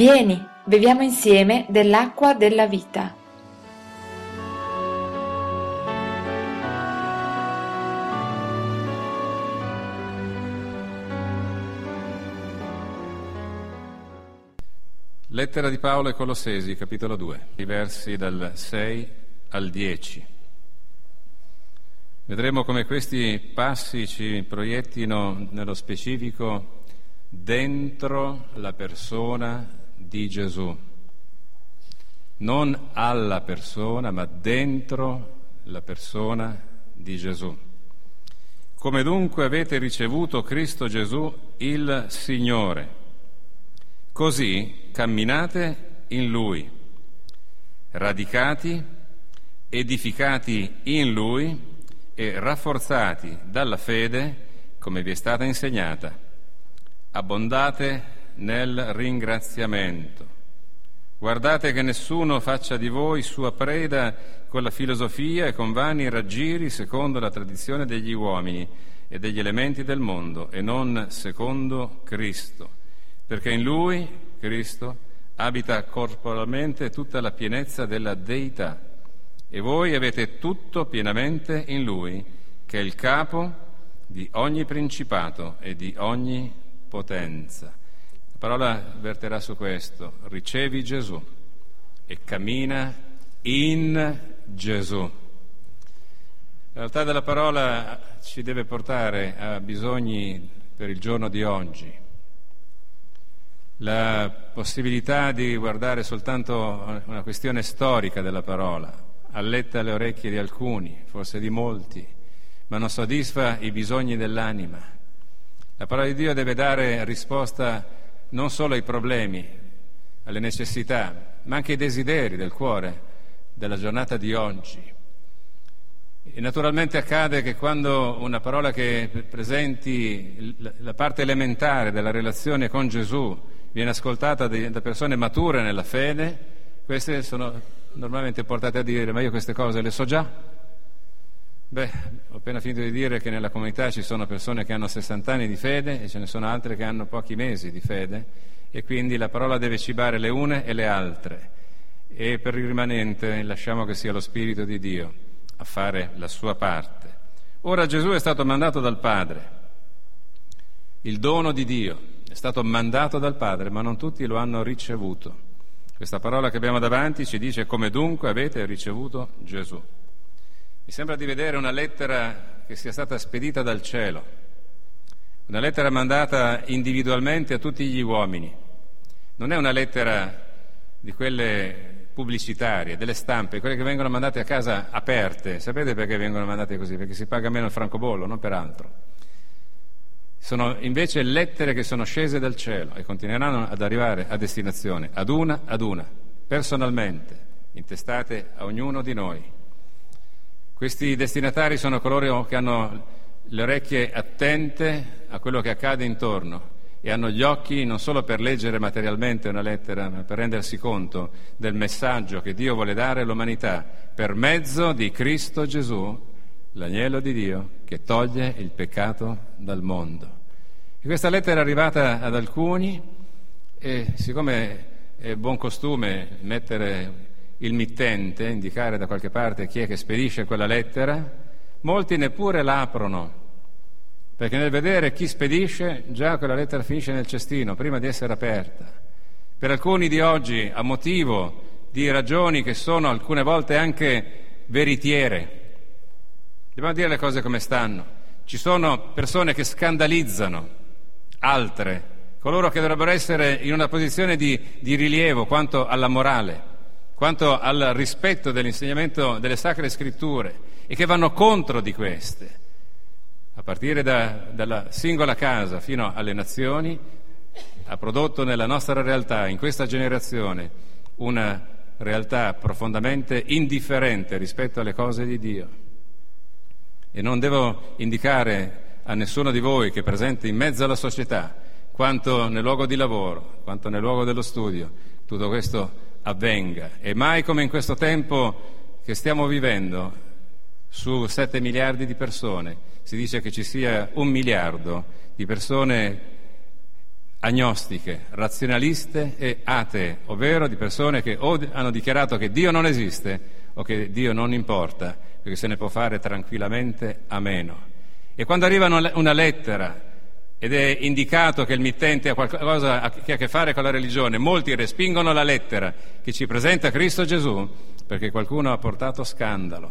Vieni, beviamo insieme dell'acqua della vita. Lettera di Paolo ai Colossesi, capitolo 2, i versi dal 6 al 10. Vedremo come questi passi ci proiettino nello specifico dentro la persona di Gesù, non alla persona, ma dentro la persona di Gesù. Come dunque avete ricevuto Cristo Gesù, il Signore, così camminate in Lui, radicati, edificati in Lui e rafforzati dalla fede come vi è stata insegnata. Abbondate nel ringraziamento. Guardate che nessuno faccia di voi sua preda con la filosofia e con vani raggiri secondo la tradizione degli uomini e degli elementi del mondo e non secondo Cristo, perché in Lui, Cristo, abita corporalmente tutta la pienezza della deità e voi avete tutto pienamente in Lui, che è il capo di ogni principato e di ogni potenza. La parola verterà su questo. Ricevi Gesù e cammina in Gesù. La realtà della parola ci deve portare a bisogni per il giorno di oggi. La possibilità di guardare soltanto una questione storica della parola, alletta alle orecchie di alcuni, forse di molti, ma non soddisfa i bisogni dell'anima. La parola di Dio deve dare risposta non solo ai problemi, alle necessità, ma anche ai desideri del cuore della giornata di oggi. E naturalmente accade che quando una parola che presenti la parte elementare della relazione con Gesù viene ascoltata da persone mature nella fede, queste sono normalmente portate a dire ma io queste cose le so già. Beh, ho appena finito di dire che nella comunità ci sono persone che hanno 60 anni di fede e ce ne sono altre che hanno pochi mesi di fede e quindi la parola deve cibare le une e le altre e per il rimanente lasciamo che sia lo Spirito di Dio a fare la sua parte. Ora Gesù è stato mandato dal Padre, il dono di Dio è stato mandato dal Padre, ma non tutti lo hanno ricevuto. Questa parola che abbiamo davanti ci dice come dunque avete ricevuto Gesù. Mi sembra di vedere una lettera che sia stata spedita dal cielo, una lettera mandata individualmente a tutti gli uomini. Non è una lettera di quelle pubblicitarie, delle stampe, quelle che vengono mandate a casa aperte. Sapete perché vengono mandate così? Perché si paga meno il francobollo, non per altro. Sono invece lettere che sono scese dal cielo e continueranno ad arrivare a destinazione, ad una ad una, personalmente, intestate a ognuno di noi. Questi destinatari sono coloro che hanno le orecchie attente a quello che accade intorno e hanno gli occhi non solo per leggere materialmente una lettera, ma per rendersi conto del messaggio che Dio vuole dare all'umanità per mezzo di Cristo Gesù, l'agnello di Dio che toglie il peccato dal mondo. E questa lettera è arrivata ad alcuni e siccome è buon costume mettere il mittente, indicare da qualche parte chi è che spedisce quella lettera, molti neppure l'aprono, perché nel vedere chi spedisce già quella lettera finisce nel cestino prima di essere aperta. Per alcuni di oggi, a motivo di ragioni che sono alcune volte anche veritiere, dobbiamo dire le cose come stanno. Ci sono persone che scandalizzano altre, coloro che dovrebbero essere in una posizione di, di rilievo quanto alla morale quanto al rispetto dell'insegnamento delle sacre scritture e che vanno contro di queste, a partire da, dalla singola casa fino alle nazioni, ha prodotto nella nostra realtà, in questa generazione, una realtà profondamente indifferente rispetto alle cose di Dio. E non devo indicare a nessuno di voi che è presente in mezzo alla società, quanto nel luogo di lavoro, quanto nel luogo dello studio, tutto questo avvenga e mai come in questo tempo che stiamo vivendo su 7 miliardi di persone si dice che ci sia un miliardo di persone agnostiche, razionaliste e atee, ovvero di persone che o hanno dichiarato che Dio non esiste o che Dio non importa, perché se ne può fare tranquillamente a meno. E quando arriva una lettera ed è indicato che il mittente ha qualcosa che ha a che fare con la religione, molti respingono la lettera che ci presenta Cristo Gesù perché qualcuno ha portato scandalo.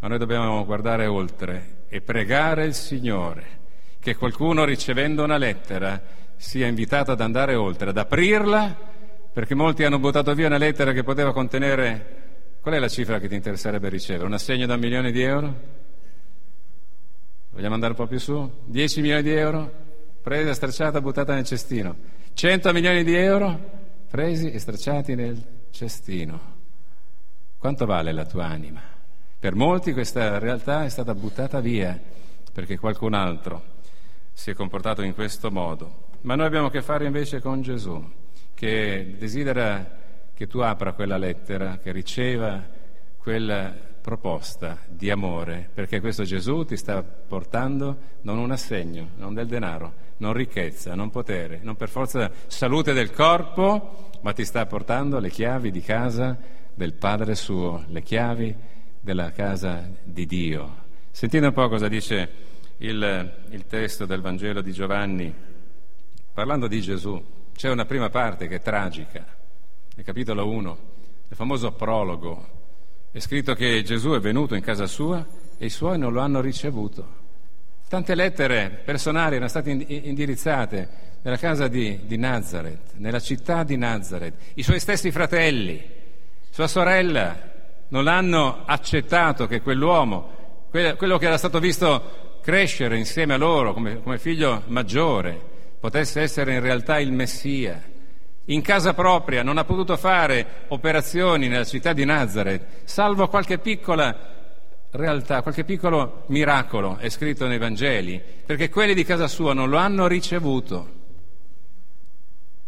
Ma noi dobbiamo guardare oltre e pregare il Signore che qualcuno ricevendo una lettera sia invitato ad andare oltre, ad aprirla, perché molti hanno buttato via una lettera che poteva contenere... Qual è la cifra che ti interesserebbe ricevere? Un assegno da un milione di euro? Vogliamo andare un po' più su? 10 milioni di euro? Presa, stracciata, buttata nel cestino. 100 milioni di euro? Presi e stracciati nel cestino. Quanto vale la tua anima? Per molti questa realtà è stata buttata via perché qualcun altro si è comportato in questo modo. Ma noi abbiamo a che fare invece con Gesù, che desidera che tu apra quella lettera, che riceva quella proposta di amore, perché questo Gesù ti sta portando non un assegno, non del denaro, non ricchezza, non potere, non per forza salute del corpo, ma ti sta portando le chiavi di casa del Padre suo, le chiavi della casa di Dio. Sentite un po' cosa dice il, il testo del Vangelo di Giovanni, parlando di Gesù, c'è una prima parte che è tragica, nel capitolo 1, il famoso prologo, è scritto che Gesù è venuto in casa sua e i suoi non lo hanno ricevuto. Tante lettere personali erano state indirizzate nella casa di, di Nazareth, nella città di Nazareth. I suoi stessi fratelli, sua sorella, non l'hanno accettato che quell'uomo, quello che era stato visto crescere insieme a loro come, come figlio maggiore, potesse essere in realtà il Messia. In casa propria non ha potuto fare operazioni nella città di Nazareth, salvo qualche piccola realtà, qualche piccolo miracolo è scritto nei Vangeli, perché quelli di casa sua non lo hanno ricevuto.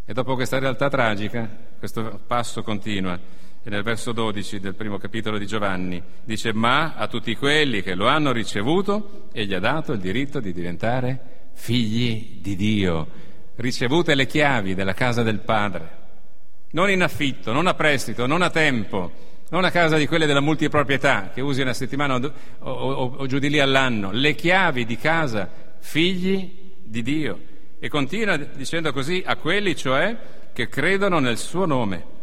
E dopo questa realtà tragica, questo passo continua e nel verso 12 del primo capitolo di Giovanni dice ma a tutti quelli che lo hanno ricevuto egli ha dato il diritto di diventare figli di Dio, ricevute le chiavi della casa del Padre, non in affitto, non a prestito, non a tempo, non a casa di quelle della multiproprietà che usi una settimana o, o, o, o giù di lì all'anno, le chiavi di casa, figli di Dio. E continua dicendo così a quelli cioè che credono nel suo nome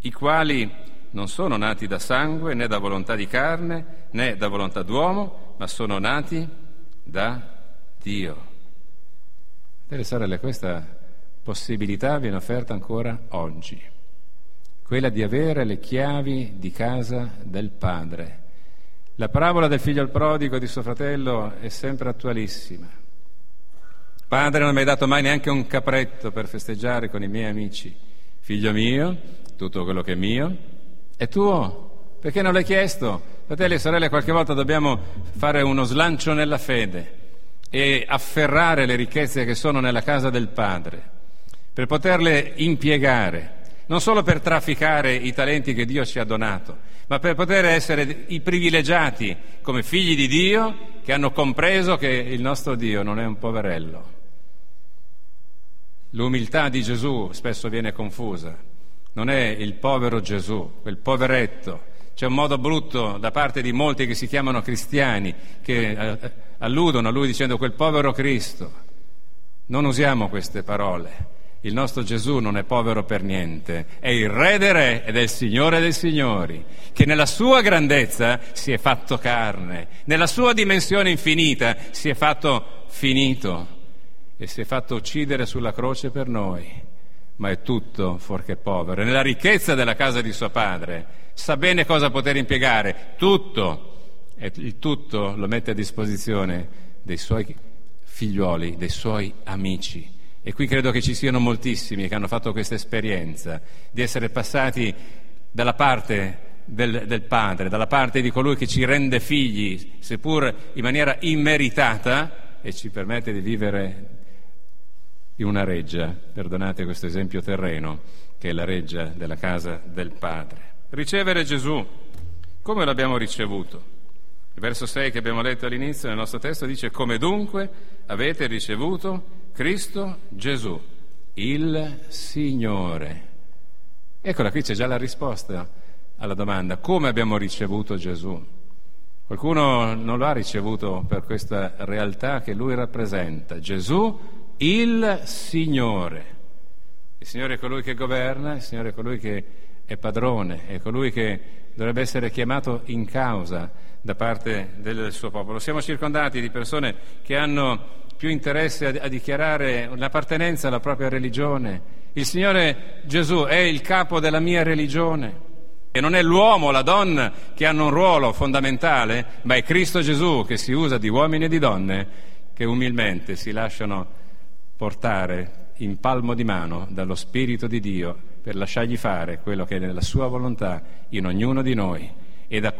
i quali non sono nati da sangue né da volontà di carne né da volontà d'uomo, ma sono nati da Dio. Fratelli sorelle, questa possibilità viene offerta ancora oggi, quella di avere le chiavi di casa del Padre. La parabola del figlio al prodigo di suo fratello è sempre attualissima. Padre non mi hai dato mai neanche un capretto per festeggiare con i miei amici. Figlio mio, tutto quello che è mio è tuo. Perché non l'hai chiesto? Fratelli e sorelle, qualche volta dobbiamo fare uno slancio nella fede e afferrare le ricchezze che sono nella casa del Padre, per poterle impiegare, non solo per trafficare i talenti che Dio ci ha donato, ma per poter essere i privilegiati come figli di Dio che hanno compreso che il nostro Dio non è un poverello. L'umiltà di Gesù spesso viene confusa non è il povero Gesù, quel poveretto. C'è un modo brutto da parte di molti che si chiamano cristiani, che eh, alludono a lui dicendo quel povero Cristo. Non usiamo queste parole. Il nostro Gesù non è povero per niente, è il Re dei Re ed è il Signore dei Signori, che nella sua grandezza si è fatto carne, nella sua dimensione infinita si è fatto finito e si è fatto uccidere sulla croce per noi ma è tutto fuorché povero. Nella ricchezza della casa di suo padre sa bene cosa poter impiegare, tutto, e il tutto lo mette a disposizione dei suoi figlioli, dei suoi amici. E qui credo che ci siano moltissimi che hanno fatto questa esperienza di essere passati dalla parte del, del, Padre, dalla parte di colui che ci rende figli, seppur in maniera immeritata, e ci permette di vivere in una reggia, perdonate questo esempio terreno, che è la reggia della casa del Padre. Ricevere Gesù, come l'abbiamo ricevuto? Il verso 6 che abbiamo letto all'inizio nel nostro testo dice come dunque avete ricevuto, Cristo Gesù, il Signore. Eccola qui c'è già la risposta alla domanda, come abbiamo ricevuto Gesù? Qualcuno non lo ha ricevuto per questa realtà che lui rappresenta. Gesù, il Signore. Il Signore è colui che governa, il Signore è colui che è padrone, è colui che dovrebbe essere chiamato in causa da parte del suo popolo. Siamo circondati di persone che hanno più interesse a, a dichiarare l'appartenenza alla propria religione. Il Signore Gesù è il capo della mia religione. E non è l'uomo o la donna che hanno un ruolo fondamentale, ma è Cristo Gesù che si usa di uomini e di donne che umilmente si lasciano portare in palmo di mano dallo Spirito di Dio per lasciargli fare quello che è nella sua volontà in ognuno di noi. E da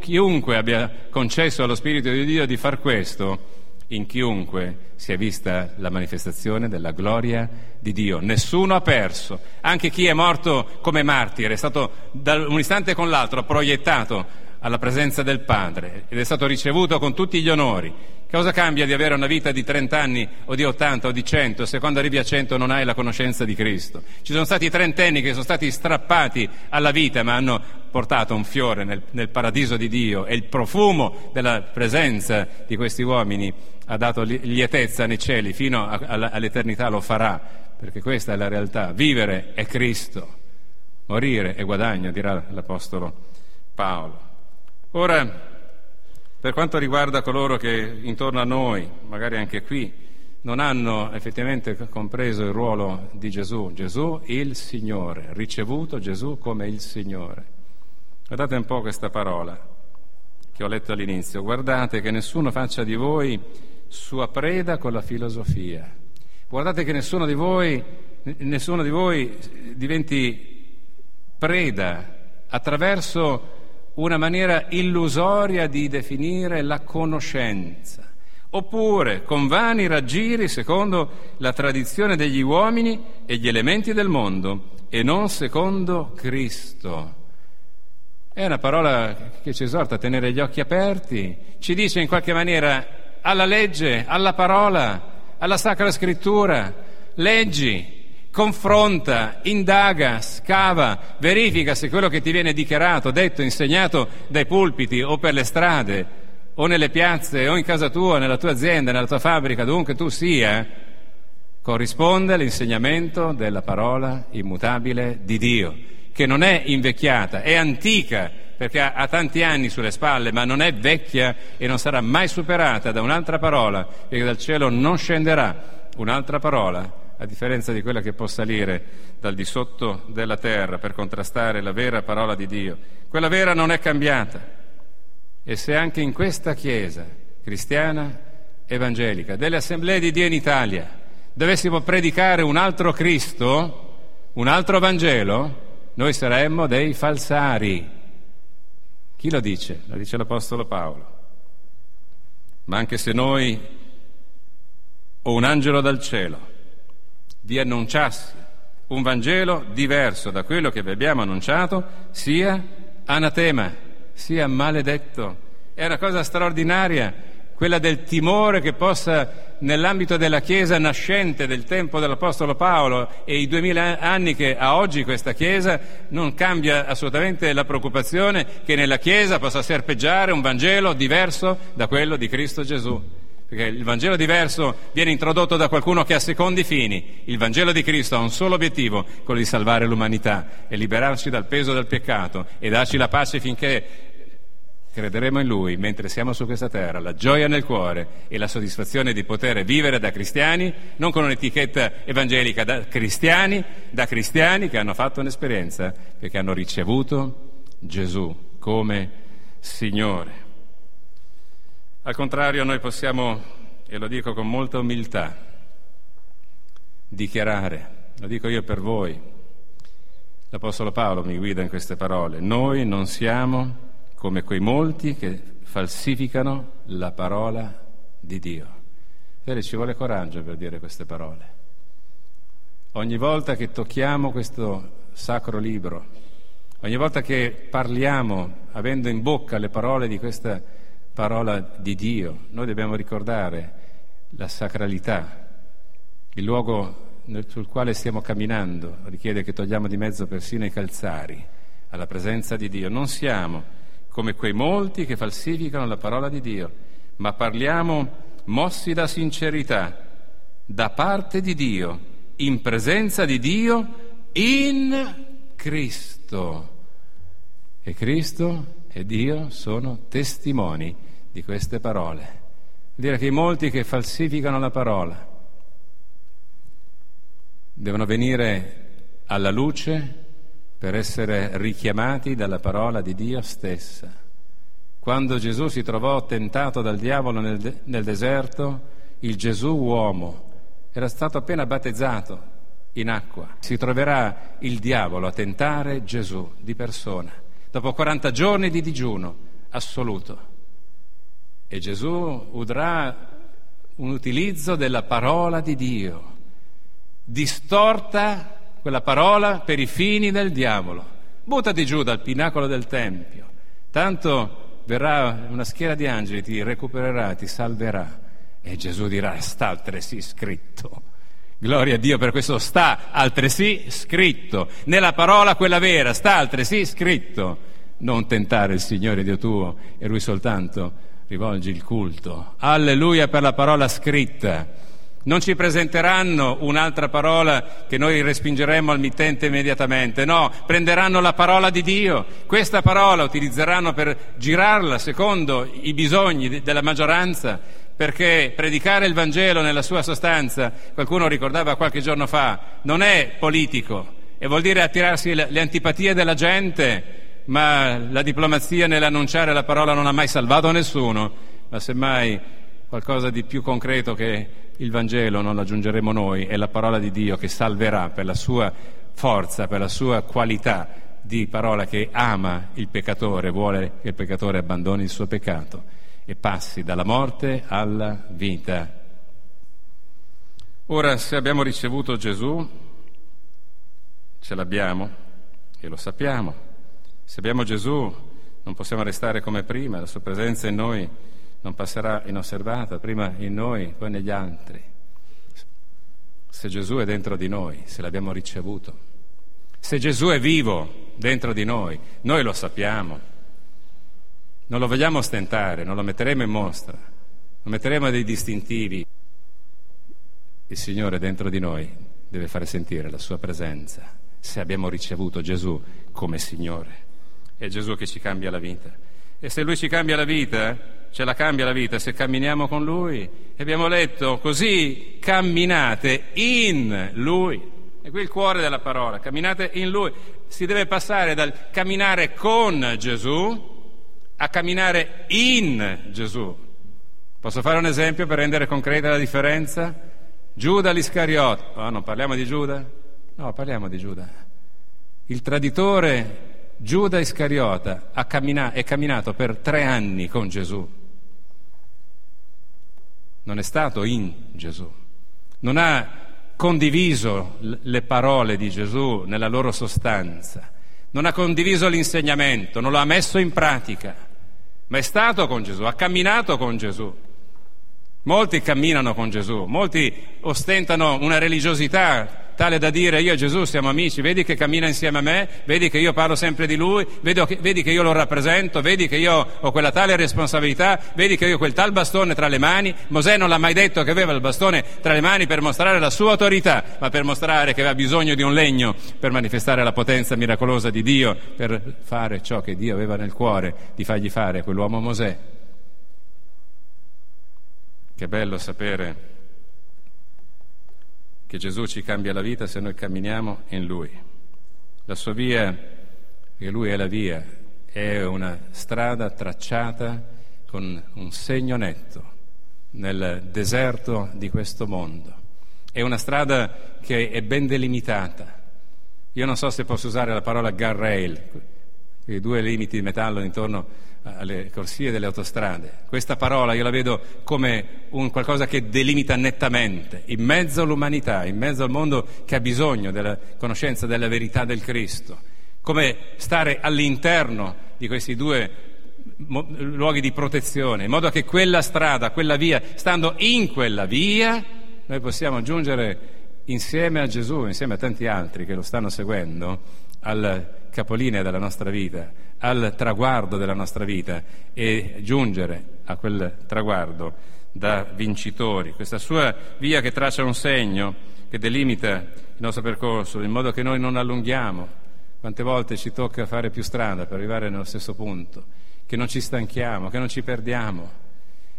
chiunque abbia concesso allo Spirito di Dio di far questo, in chiunque si è vista la manifestazione della gloria di Dio. Nessuno ha perso, anche chi è morto come martire, è stato da un istante con l'altro proiettato alla presenza del Padre ed è stato ricevuto con tutti gli onori. Cosa cambia di avere una vita di 30 anni o di 80 o di 100 se quando arrivi a 100 non hai la conoscenza di Cristo? Ci sono stati trentenni che sono stati strappati alla vita ma hanno portato un fiore nel, nel paradiso di Dio e il profumo della presenza di questi uomini ha dato lietezza nei cieli, fino a, a, all'eternità lo farà, perché questa è la realtà. Vivere è Cristo, morire è guadagno, dirà l'Apostolo Paolo. Ora, per quanto riguarda coloro che intorno a noi, magari anche qui, non hanno effettivamente compreso il ruolo di Gesù, Gesù il Signore, ricevuto Gesù come il Signore. Guardate un po' questa parola che ho letto all'inizio, guardate che nessuno faccia di voi sua preda con la filosofia. Guardate che nessuno di voi, nessuno di voi diventi preda attraverso una maniera illusoria di definire la conoscenza, oppure con vani raggiri secondo la tradizione degli uomini e gli elementi del mondo e non secondo Cristo. È una parola che ci esorta a tenere gli occhi aperti, ci dice in qualche maniera alla legge, alla parola, alla Sacra Scrittura. Leggi, confronta, indaga, scava, verifica se quello che ti viene dichiarato, detto, insegnato dai pulpiti o per le strade o nelle piazze o in casa tua, nella tua azienda, nella tua fabbrica, dovunque tu sia, corrisponde all'insegnamento della parola immutabile di Dio, che non è invecchiata, è antica perché ha, ha, tanti anni sulle spalle, ma non è vecchia e non sarà mai superata da un'altra parola, perché dal cielo non scenderà un'altra parola, a differenza di quella che può salire dal di sotto della terra per contrastare la vera parola di Dio. Quella vera non è cambiata. E se anche in questa Chiesa cristiana evangelica, delle assemblee di Dio in Italia, dovessimo predicare un altro Cristo, un altro Vangelo, noi saremmo dei falsari. Chi lo dice? Lo dice l'Apostolo Paolo. Ma anche se noi o un angelo dal cielo vi annunciasse un Vangelo diverso da quello che vi abbiamo annunciato, sia anatema, sia maledetto. È una cosa straordinaria quella del timore che possa nell'ambito della Chiesa nascente del tempo dell'Apostolo Paolo e i duemila anni che ha oggi questa Chiesa, non cambia assolutamente la preoccupazione che nella Chiesa possa serpeggiare un Vangelo diverso da quello di Cristo Gesù. Perché il Vangelo diverso viene introdotto da qualcuno che ha secondi fini. Il Vangelo di Cristo ha un solo obiettivo, quello di salvare l'umanità e liberarci dal peso del peccato e darci la pace finché crederemo in Lui mentre siamo su questa terra, la gioia nel cuore e la soddisfazione di poter vivere da cristiani, non con un'etichetta evangelica, da cristiani, da cristiani che hanno fatto un'esperienza perché hanno ricevuto Gesù come Signore. Al contrario, noi possiamo, e lo dico con molta umiltà, dichiarare, lo dico io per voi, l'Apostolo Paolo mi guida in queste parole, noi non siamo come quei molti che falsificano la parola di Dio. Vedete, ci vuole coraggio per dire queste parole. Ogni volta che tocchiamo questo sacro libro, ogni volta che parliamo avendo in bocca le parole di questa parola di Dio, noi dobbiamo ricordare la sacralità Il luogo sul quale stiamo camminando richiede che togliamo di mezzo persino i calzari alla presenza di Dio. Non siamo come quei molti che falsificano la parola di Dio, ma parliamo mossi da sincerità, da parte di Dio, in presenza di Dio, in Cristo. E Cristo e Dio sono testimoni di queste parole. Vuol dire che molti che falsificano la parola devono venire alla luce per essere richiamati dalla parola di Dio stessa. Quando Gesù si trovò tentato dal diavolo nel, de- nel deserto, il Gesù uomo era stato appena battezzato in acqua. Si troverà il diavolo a tentare Gesù di persona, dopo 40 giorni di digiuno assoluto. E Gesù udrà un utilizzo della parola di Dio, distorta quella parola per i fini del diavolo. Buttati giù dal pinacolo del Tempio, tanto verrà una schiera di angeli, ti recupererà, ti salverà. E Gesù dirà, sta altresì scritto. Gloria a Dio per questo sta altresì scritto. Nella parola quella vera sta altresì scritto. Non tentare il Signore Dio tuo e Lui soltanto rivolgi il culto. Alleluia per la parola scritta. Non ci presenteranno un'altra parola che noi respingeremo al mittente immediatamente, no, prenderanno la parola di Dio, questa parola utilizzeranno per girarla secondo i bisogni della maggioranza, perché predicare il Vangelo nella sua sostanza, qualcuno ricordava qualche giorno fa, non è politico. E vuol dire attirarsi le antipatie della gente, ma la diplomazia nell'annunciare la parola non ha mai salvato nessuno, ma semmai qualcosa di più concreto che il Vangelo non aggiungeremo noi, è la parola di Dio che salverà per la sua forza, per la sua qualità di parola che ama il peccatore, vuole che il peccatore abbandoni il suo peccato e passi dalla morte alla vita. Ora, se abbiamo ricevuto Gesù, ce l'abbiamo e lo sappiamo, se abbiamo Gesù non possiamo restare come prima, la sua presenza in noi non passerà inosservata, prima in noi, poi negli altri. Se Gesù è dentro di noi, se l'abbiamo ricevuto, se Gesù è vivo dentro di noi, noi lo sappiamo, non lo vogliamo ostentare, non lo metteremo in mostra, non metteremo dei distintivi. Il Signore dentro di noi deve fare sentire la sua presenza, se abbiamo ricevuto Gesù come Signore. È Gesù che ci cambia la vita. E se Lui ci cambia la vita, ce la cambia la vita se camminiamo con Lui. E abbiamo letto così, camminate in Lui. E qui il cuore della parola, camminate in Lui. Si deve passare dal camminare con Gesù a camminare in Gesù. Posso fare un esempio per rendere concreta la differenza? Giuda l'Iscariot. Oh, non parliamo di Giuda? No, parliamo di Giuda. Il traditore Giuda Iscariota cammina- è camminato per tre anni con Gesù. Non è stato in Gesù. Non ha condiviso le parole di Gesù nella loro sostanza. Non ha condiviso l'insegnamento, non lo ha messo in pratica. Ma è stato con Gesù, ha camminato con Gesù. Molti camminano con Gesù, molti ostentano una religiosità tale da dire io e Gesù siamo amici, vedi che cammina insieme a me, vedi che io parlo sempre di lui, che, vedi che io lo rappresento, vedi che io ho quella tale responsabilità, vedi che io ho quel tal bastone tra le mani. Mosè non l'ha mai detto che aveva il bastone tra le mani per mostrare la sua autorità, ma per mostrare che aveva bisogno di un legno per manifestare la potenza miracolosa di Dio, per fare ciò che Dio aveva nel cuore di fargli fare quell'uomo Mosè. Che bello sapere che Gesù ci cambia la vita se noi camminiamo in Lui. La sua via, che Lui è la via, è una strada tracciata con un segno netto nel deserto di questo mondo. È una strada che è ben delimitata. Io non so se posso usare la parola guardrail, i due limiti di metallo intorno alle corsie delle autostrade. Questa parola io la vedo come un qualcosa che delimita nettamente, in mezzo all'umanità, in mezzo al mondo che ha bisogno della conoscenza della verità del Cristo, come stare all'interno di questi due luoghi di protezione, in modo che quella strada, quella via, stando in quella via, noi possiamo giungere insieme a Gesù, insieme a tanti altri che lo stanno seguendo, al capolinea della nostra vita, al traguardo della nostra vita e giungere a quel traguardo da vincitori. Questa sua via che traccia un segno, che delimita il nostro percorso, in modo che noi non allunghiamo. Quante volte ci tocca fare più strada per arrivare nello stesso punto, che non ci stanchiamo, che non ci perdiamo.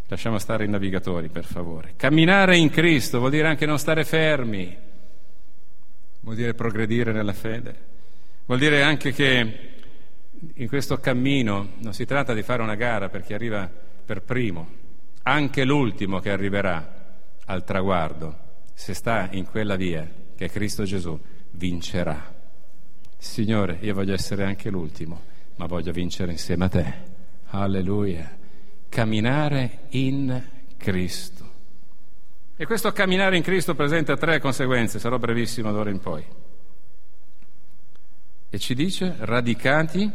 Lasciamo stare i navigatori, per favore. Camminare in Cristo vuol dire anche non stare fermi, vuol dire progredire nella fede, vuol dire anche che in questo cammino non si tratta di fare una gara per chi arriva per primo, anche l'ultimo che arriverà al traguardo, se sta in quella via che è Cristo Gesù, vincerà. Signore, io voglio essere anche l'ultimo, ma voglio vincere insieme a te. Alleluia camminare in Cristo. E questo camminare in Cristo presenta tre conseguenze, sarò brevissimo d'ora in poi. E ci dice radicati,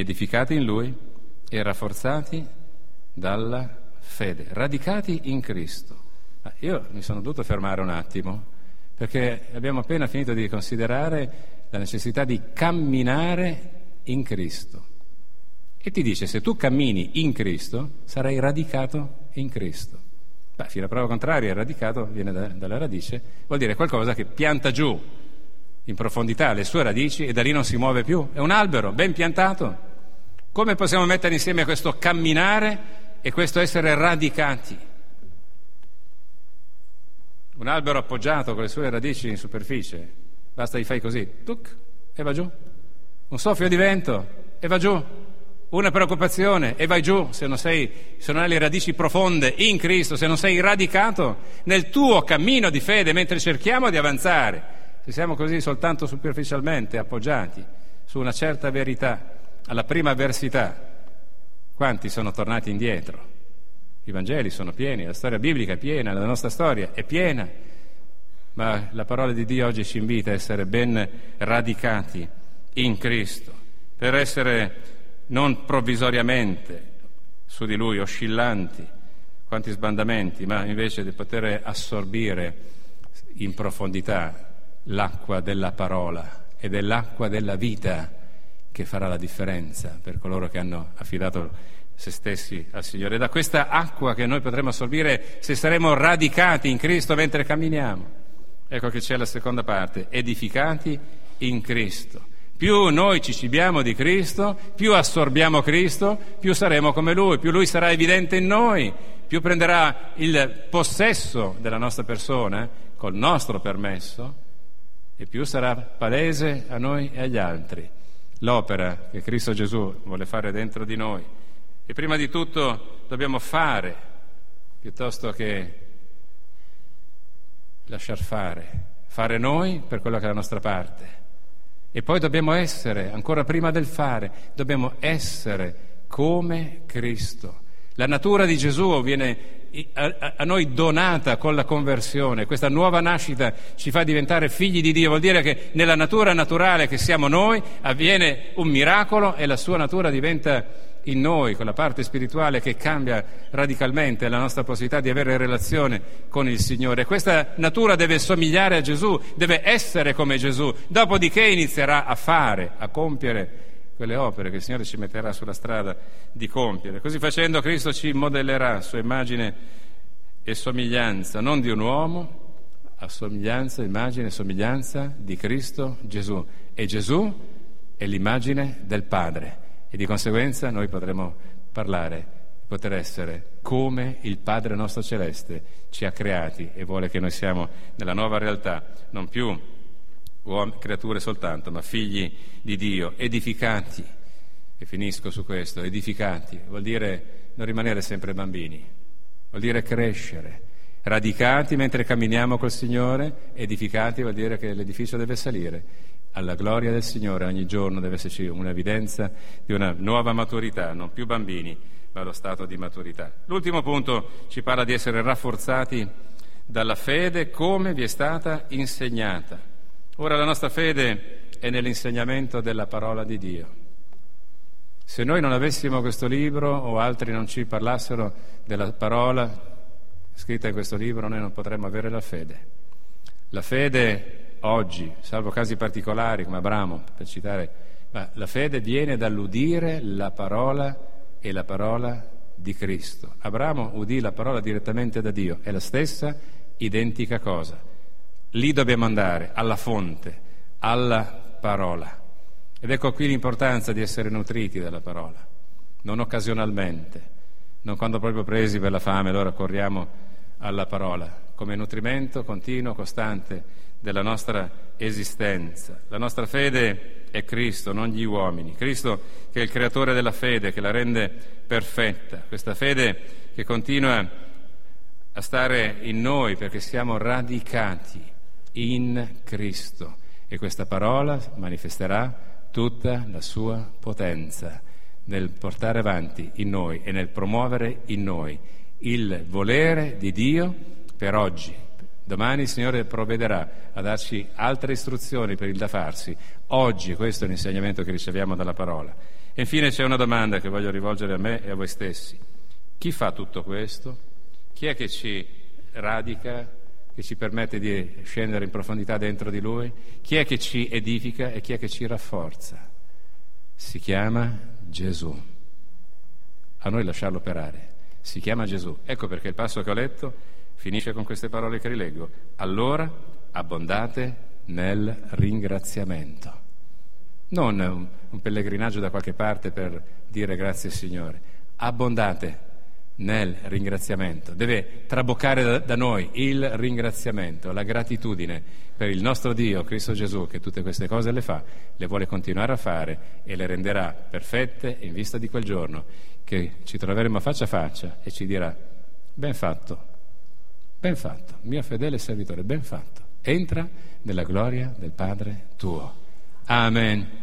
edificati in Lui e rafforzati dalla fede, radicati in Cristo. Io mi sono dovuto fermare un attimo perché abbiamo appena finito di considerare la necessità di camminare in Cristo. E ti dice, se tu cammini in Cristo, sarai radicato in Cristo. Beh, fino a prova contraria, radicato viene da, dalla radice, vuol dire qualcosa che pianta giù in profondità le sue radici e da lì non si muove più. È un albero ben piantato. Come possiamo mettere insieme questo camminare e questo essere radicati? Un albero appoggiato con le sue radici in superficie, basta gli fai così, tuc, e va giù. Un soffio di vento e va giù una preoccupazione e vai giù se non, sei, se non hai le radici profonde in Cristo, se non sei radicato nel tuo cammino di fede mentre cerchiamo di avanzare. Se siamo così soltanto superficialmente appoggiati su una certa verità, alla prima avversità, quanti sono tornati indietro? I Vangeli sono pieni, la storia biblica è piena, la nostra storia è piena, ma la parola di Dio oggi ci invita a essere ben radicati in Cristo, per essere non provvisoriamente su di lui, oscillanti, quanti sbandamenti, ma invece di poter assorbire in profondità l'acqua della parola ed è l'acqua della vita che farà la differenza per coloro che hanno affidato se stessi al Signore. Da questa acqua che noi potremo assorbire se saremo radicati in Cristo mentre camminiamo. Ecco che c'è la seconda parte, edificati in Cristo. Più noi ci cibiamo di Cristo, più assorbiamo Cristo, più saremo come Lui, più Lui sarà evidente in noi, più prenderà il possesso della nostra persona col nostro permesso e più sarà palese a noi e agli altri l'opera che Cristo Gesù vuole fare dentro di noi. E prima di tutto dobbiamo fare piuttosto che lasciar fare, fare noi per quella che è la nostra parte e poi dobbiamo essere, ancora prima del fare, dobbiamo essere come Cristo. La natura di Gesù viene a, noi donata con la conversione, questa nuova nascita ci fa diventare figli di Dio, vuol dire che nella natura naturale che siamo noi avviene un miracolo e la sua natura diventa in noi, quella parte spirituale che cambia radicalmente la nostra possibilità di avere relazione con il Signore. Questa natura deve somigliare a Gesù, deve essere come Gesù, dopodiché inizierà a fare, a compiere quelle opere che il Signore ci metterà sulla strada di compiere. Così facendo Cristo ci modellerà a sua immagine e somiglianza, non di un uomo, a somiglianza, immagine e somiglianza di Cristo Gesù. E Gesù è l'immagine del Padre e di conseguenza noi potremo parlare, poter essere come il Padre nostro celeste ci ha creati e vuole che noi siamo nella nuova realtà, non più creature soltanto, ma figli di Dio, edificati. E finisco su questo, edificati, vuol dire non rimanere sempre bambini, vuol dire crescere, radicati mentre camminiamo col Signore, edificati vuol dire che l'edificio deve salire alla gloria del Signore ogni giorno deve esserci un'evidenza di una nuova maturità, non più bambini, ma lo stato di maturità. L'ultimo punto ci parla di essere rafforzati dalla fede come vi è stata insegnata. Ora la nostra fede è nell'insegnamento della parola di Dio. Se noi non avessimo questo libro o altri non ci parlassero della parola, scritta in questo libro, noi non potremmo avere la fede. La fede oggi, salvo casi particolari come Abramo, per citare, ma la fede viene dall'udire la parola e la parola di Cristo. Abramo udì la parola direttamente da Dio, è la stessa identica cosa. Lì dobbiamo andare, alla fonte, alla parola. Ed ecco qui l'importanza di essere nutriti dalla parola, non occasionalmente, non quando proprio presi per la fame, allora corriamo alla parola, come nutrimento continuo, costante della nostra esistenza. La nostra fede è Cristo, non gli uomini. Cristo che è il creatore della fede, che la rende perfetta. Questa fede che continua a stare in noi perché siamo radicati in Cristo e questa parola manifesterà tutta la sua potenza nel portare avanti in noi e nel promuovere in noi il volere di Dio per oggi. Domani il Signore provvederà a darci altre istruzioni per il da farsi. Oggi questo è l'insegnamento che riceviamo dalla parola. E infine c'è una domanda che voglio rivolgere a me e a voi stessi. Chi fa tutto questo? Chi è che ci radica, che ci permette di scendere in profondità dentro di Lui? Chi è che ci edifica e chi è che ci rafforza? Si chiama Gesù. A noi lasciarlo operare. Si chiama Gesù. Ecco perché il passo che ho letto finisce con queste parole che rileggo. Allora abbondate nel ringraziamento. Non un, pellegrinaggio da qualche parte per dire grazie Signore. Abbondate nel ringraziamento, deve traboccare da, noi il ringraziamento, la gratitudine per il nostro Dio, Cristo Gesù, che tutte queste cose le fa, le vuole continuare a fare e le renderà perfette in vista di quel giorno che ci troveremo faccia a faccia e ci dirà, ben fatto, ben fatto, mio fedele servitore, ben fatto, entra nella gloria del Padre tuo. Amen.